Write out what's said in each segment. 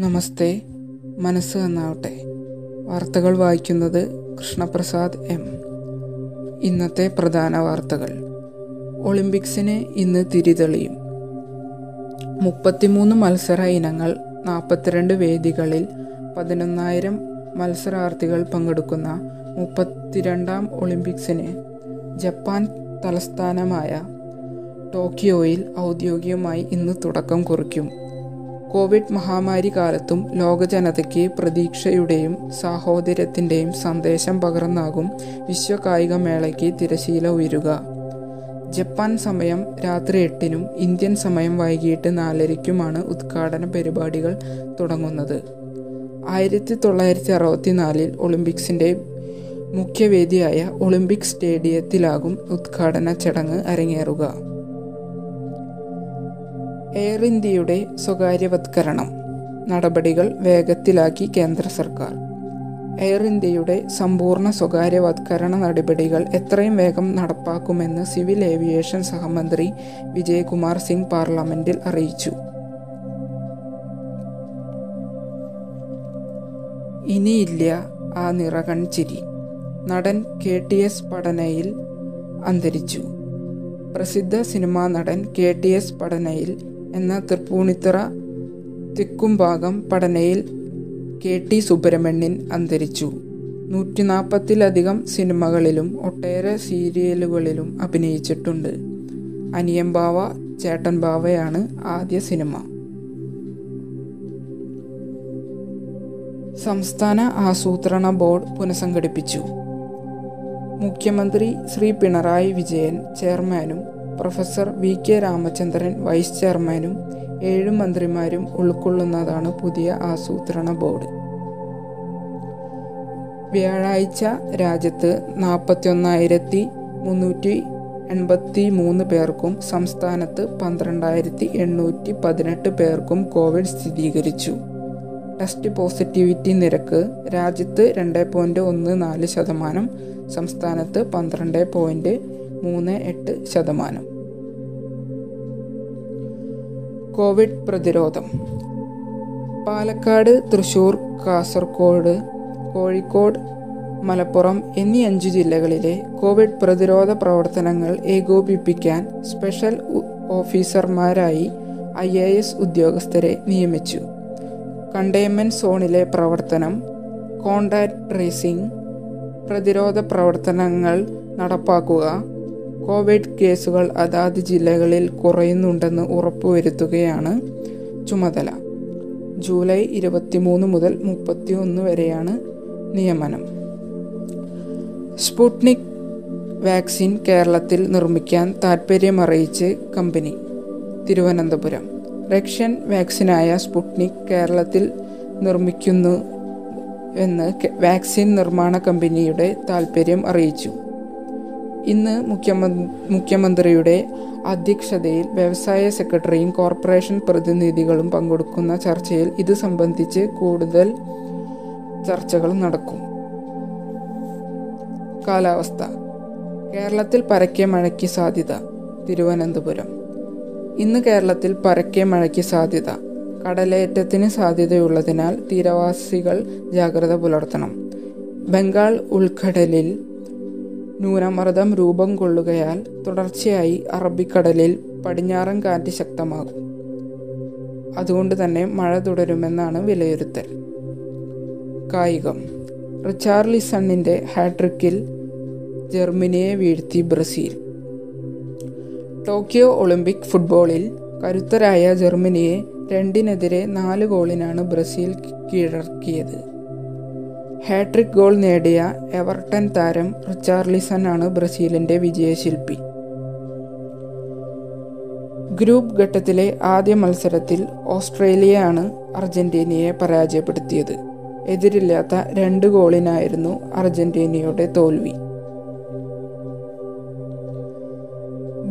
നമസ്തേ. മനസ്സ് എന്നാവട്ടെ വാർത്തകൾ വായിക്കുന്നത് കൃഷ്ണപ്രസാദ് എം. ഇന്നത്തെ പ്രധാന വാർത്തകൾ. ഒളിമ്പിക്സിന് ഇന്ന് തിരിതെളിയും. മുപ്പത്തിമൂന്ന് മത്സര ഇനങ്ങൾ നാൽപ്പത്തിരണ്ട് വേദികളിൽ പതിനൊന്നായിരം മത്സരാർത്ഥികൾ പങ്കെടുക്കുന്ന മുപ്പത്തിരണ്ടാം ഒളിമ്പിക്സിന് ജപ്പാൻ തലസ്ഥാനമായ ടോക്കിയോയിൽ ഔദ്യോഗികമായി ഇന്ന് തുടക്കം കുറിക്കും. കോവിഡ് മഹാമാരി കാലത്തും ലോക ജനതയ്ക്ക് പ്രതീക്ഷയുടെയും സാഹോദര്യത്തിന്റെയും സന്ദേശം പകർന്നാകും വിശ്വ കായികമേളയ്ക്ക് തിരശീല ഉയരുക. ജപ്പാൻ സമയം രാത്രി എട്ടിനും ഇന്ത്യൻ സമയം വൈകിട്ട് നാലരയ്ക്കുമാണ് ഉദ്ഘാടന പരിപാടികൾ തുടങ്ങുന്നത്. ആയിരത്തി തൊള്ളായിരത്തി അറുപത്തിനാലിൽ ഒളിമ്പിക്സിന്റെ മുഖ്യവേദിയായ ഒളിമ്പിക് സ്റ്റേഡിയത്തിലാകും ഉദ്ഘാടന ചടങ്ങ് അരങ്ങേറുക. എയർ ഇന്ത്യയുടെ സ്വകാര്യവത്കരണം നടപടികൾ വേഗത്തിലാക്കി കേന്ദ്ര സർക്കാർ. എയർ ഇന്ത്യയുടെ സമ്പൂർണ സ്വകാര്യവത്കരണ നടപടികൾ എത്രയും വേഗം നടപ്പാക്കുമെന്ന് സിവിൽ ഏവിയേഷൻ സഹമന്ത്രി വിജയകുമാർ സിംഗ് പാർലമെന്റിൽ അറിയിച്ചു. ഇനിയില്ല ആ നിറകൺ ചിരി. നടൻ കെ ടി എസ് പഠനയിൽ അന്തരിച്ചു. പ്രസിദ്ധ സിനിമാ നടൻ കെ ടി എസ് പഠനയിൽ എന്ന തൃപ്പൂണിത്തറ തെക്കുംഭാഗം പഠനയിൽ കെ ടി സുബ്രഹ്മണ്യൻ അന്തരിച്ചു. നൂറ്റി നാൽപ്പത്തിലധികം സിനിമകളിലും ഒട്ടേറെ സീരിയലുകളിലും അഭിനയിച്ചിട്ടുണ്ട്. അനിയംബാവ ചേട്ടൻ ബാവയാണ് ആദ്യ സിനിമ. സംസ്ഥാന ആസൂത്രണ ബോർഡ് പുനഃസംഘടിപ്പിച്ചു. മുഖ്യമന്ത്രി ശ്രീ പിണറായി വിജയൻ ചെയർമാനും professor V K Ramachandran vice ചെയർമാനും ഏഴ് മന്ത്രിമാരും ഉൾക്കൊള്ളുന്നതാണ് പുതിയ ആസൂത്രണ ബോർഡ്. വ്യാഴാഴ്ച രാജ്യത്ത് നാൽപ്പത്തിയൊന്നായിരത്തി മുന്നൂറ്റി എൺപത്തി മൂന്ന് പേർക്കും സംസ്ഥാനത്ത് പന്ത്രണ്ടായിരത്തി എണ്ണൂറ്റി പതിനെട്ട് പേർക്കും കോവിഡ് സ്ഥിരീകരിച്ചു. ടെസ്റ്റ് പോസിറ്റിവിറ്റി നിരക്ക് രാജ്യത്ത് രണ്ട് പോയിന്റ് ഒന്ന് നാല് ശതമാനം സംസ്ഥാനത്ത് പന്ത്രണ്ട് പോയിന്റ് മൂന്ന് എട്ട് ശതമാനം. കോവിഡ് പ്രതിരോധം. പാലക്കാട് തൃശൂർ കാസർഗോഡ് കോഴിക്കോട് മലപ്പുറം എന്നീ അഞ്ച് ജില്ലകളിലെ കോവിഡ് പ്രതിരോധ പ്രവർത്തനങ്ങൾ ഏകോപിപ്പിക്കാൻ സ്പെഷ്യൽ ഓഫീസർമാരായി ഐ എ എസ് ഉദ്യോഗസ്ഥരെ നിയമിച്ചു. കണ്ടെയ്ൻമെന്റ് സോണിലെ പ്രവർത്തനം കോണ്ടാക്ട് ട്രേസിംഗ് പ്രതിരോധ പ്രവർത്തനങ്ങൾ നടപ്പാക്കുക കോവിഡ് കേസുകൾ അതാത് ജില്ലകളിൽ കുറയുന്നുണ്ടെന്ന് ഉറപ്പുവരുത്തുകയാണ് ചുമതല. ജൂലൈ ഇരുപത്തിമൂന്ന് മുതൽ മുപ്പത്തിയൊന്ന് വരെയാണ് നിയമനം. സ്പുട്നിക് വാക്സിൻ കേരളത്തിൽ നിർമ്മിക്കാൻ താൽപ്പര്യമറിയിച്ച് കമ്പനി. തിരുവനന്തപുരം. റഷ്യൻ വാക്സിനായ സ്പുട്നിക് കേരളത്തിൽ നിർമ്മിക്കുന്നു എന്ന് വാക്സിൻ നിർമ്മാണ കമ്പനിയുടെ താൽപ്പര്യം അറിയിച്ചു. ഇന്ന് മുഖ്യമന്ത്രിയുടെ അധ്യക്ഷതയിൽ വ്യവസായ സെക്രട്ടറിയും കോർപ്പറേഷൻ പ്രതിനിധികളും പങ്കെടുക്കുന്ന ചർച്ചയിൽ ഇത് സംബന്ധിച്ച് കൂടുതൽ ചർച്ചകൾ നടക്കും. കാലാവസ്ഥ. കേരളത്തിൽ പരക്കെ മഴയ്ക്ക് സാധ്യത. തിരുവനന്തപുരം. ഇന്ന് കേരളത്തിൽ പരക്കെ മഴയ്ക്ക് സാധ്യത. കടലേറ്റത്തിന് സാധ്യതയുള്ളതിനാൽ തീരവാസികൾ ജാഗ്രത പുലർത്തണം. ബംഗാൾ ഉൾക്കടലിൽ ന്യൂനമർദ്ദം രൂപം കൊള്ളുകയാൽ തുടർച്ചയായി അറബിക്കടലിൽ പടിഞ്ഞാറൻ കാറ്റ് ശക്തമാകും. അതുകൊണ്ട് തന്നെ മഴ തുടരുമെന്നാണ് വിലയിരുത്തൽ. കായികം. റിച്ചാർലിസണ്ണിന്റെ ഹാട്രിക്കിൽ ജർമ്മനിയെ വീഴ്ത്തി ബ്രസീൽ. ടോക്കിയോ ഒളിമ്പിക് ഫുട്ബോളിൽ കരുത്തരായ ജർമ്മനിയെ രണ്ടിനെതിരെ നാല് ഗോളിനാണ് ബ്രസീൽ കീഴടക്കിയത്. ഹാട്രിക് ഗോൾ നേടിയ എവർട്ടൺ താരം റിച്ചാർലിസൺ ആണ് ബ്രസീലിന്റെ വിജയശില്പി. ഗ്രൂപ്പ് ഘട്ടത്തിലെ ആദ്യ മത്സരത്തിൽ ഓസ്ട്രേലിയയാണ് അർജന്റീനയെ പരാജയപ്പെടുത്തിയത്. എതിരില്ലാത്ത രണ്ട് ഗോളിനായിരുന്നു അർജന്റീനയുടെ തോൽവി.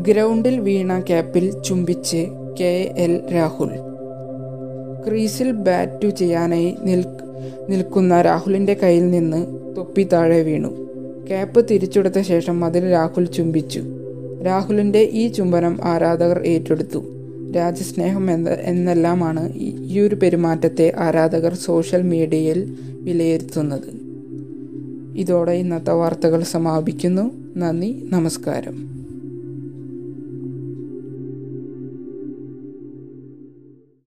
ഗ്രൗണ്ടിൽ വീണ ക്യാപ്പിൽ ചുംബിച്ച് കെ എൽ രാഹുൽ. ക്രീസിൽ ബാറ്റു ചെയ്യാനായി നിൽക്കുന്ന രാഹുലിന്റെ കയ്യിൽ നിന്ന് തൊപ്പി താഴെ വീണു. ക്യാപ്പ് തിരിച്ചെടുത്ത ശേഷം അതിൽ രാഹുൽ ചുംബിച്ചു. രാഹുലിന്റെ ഈ ചുംബനം ആരാധകർ ഏറ്റെടുത്തു. രാജ്യസ്നേഹം എന്ന എന്നെല്ലാമാണ് ഈ ഒരു പെരുമാറ്റത്തെ ആരാധകർ സോഷ്യൽ മീഡിയയിൽ വിലയിരുത്തുന്നത്. ഇതോടെ ഇന്നത്തെ വാർത്തകൾ സമാപിക്കുന്നു. നന്ദി നമസ്കാരം.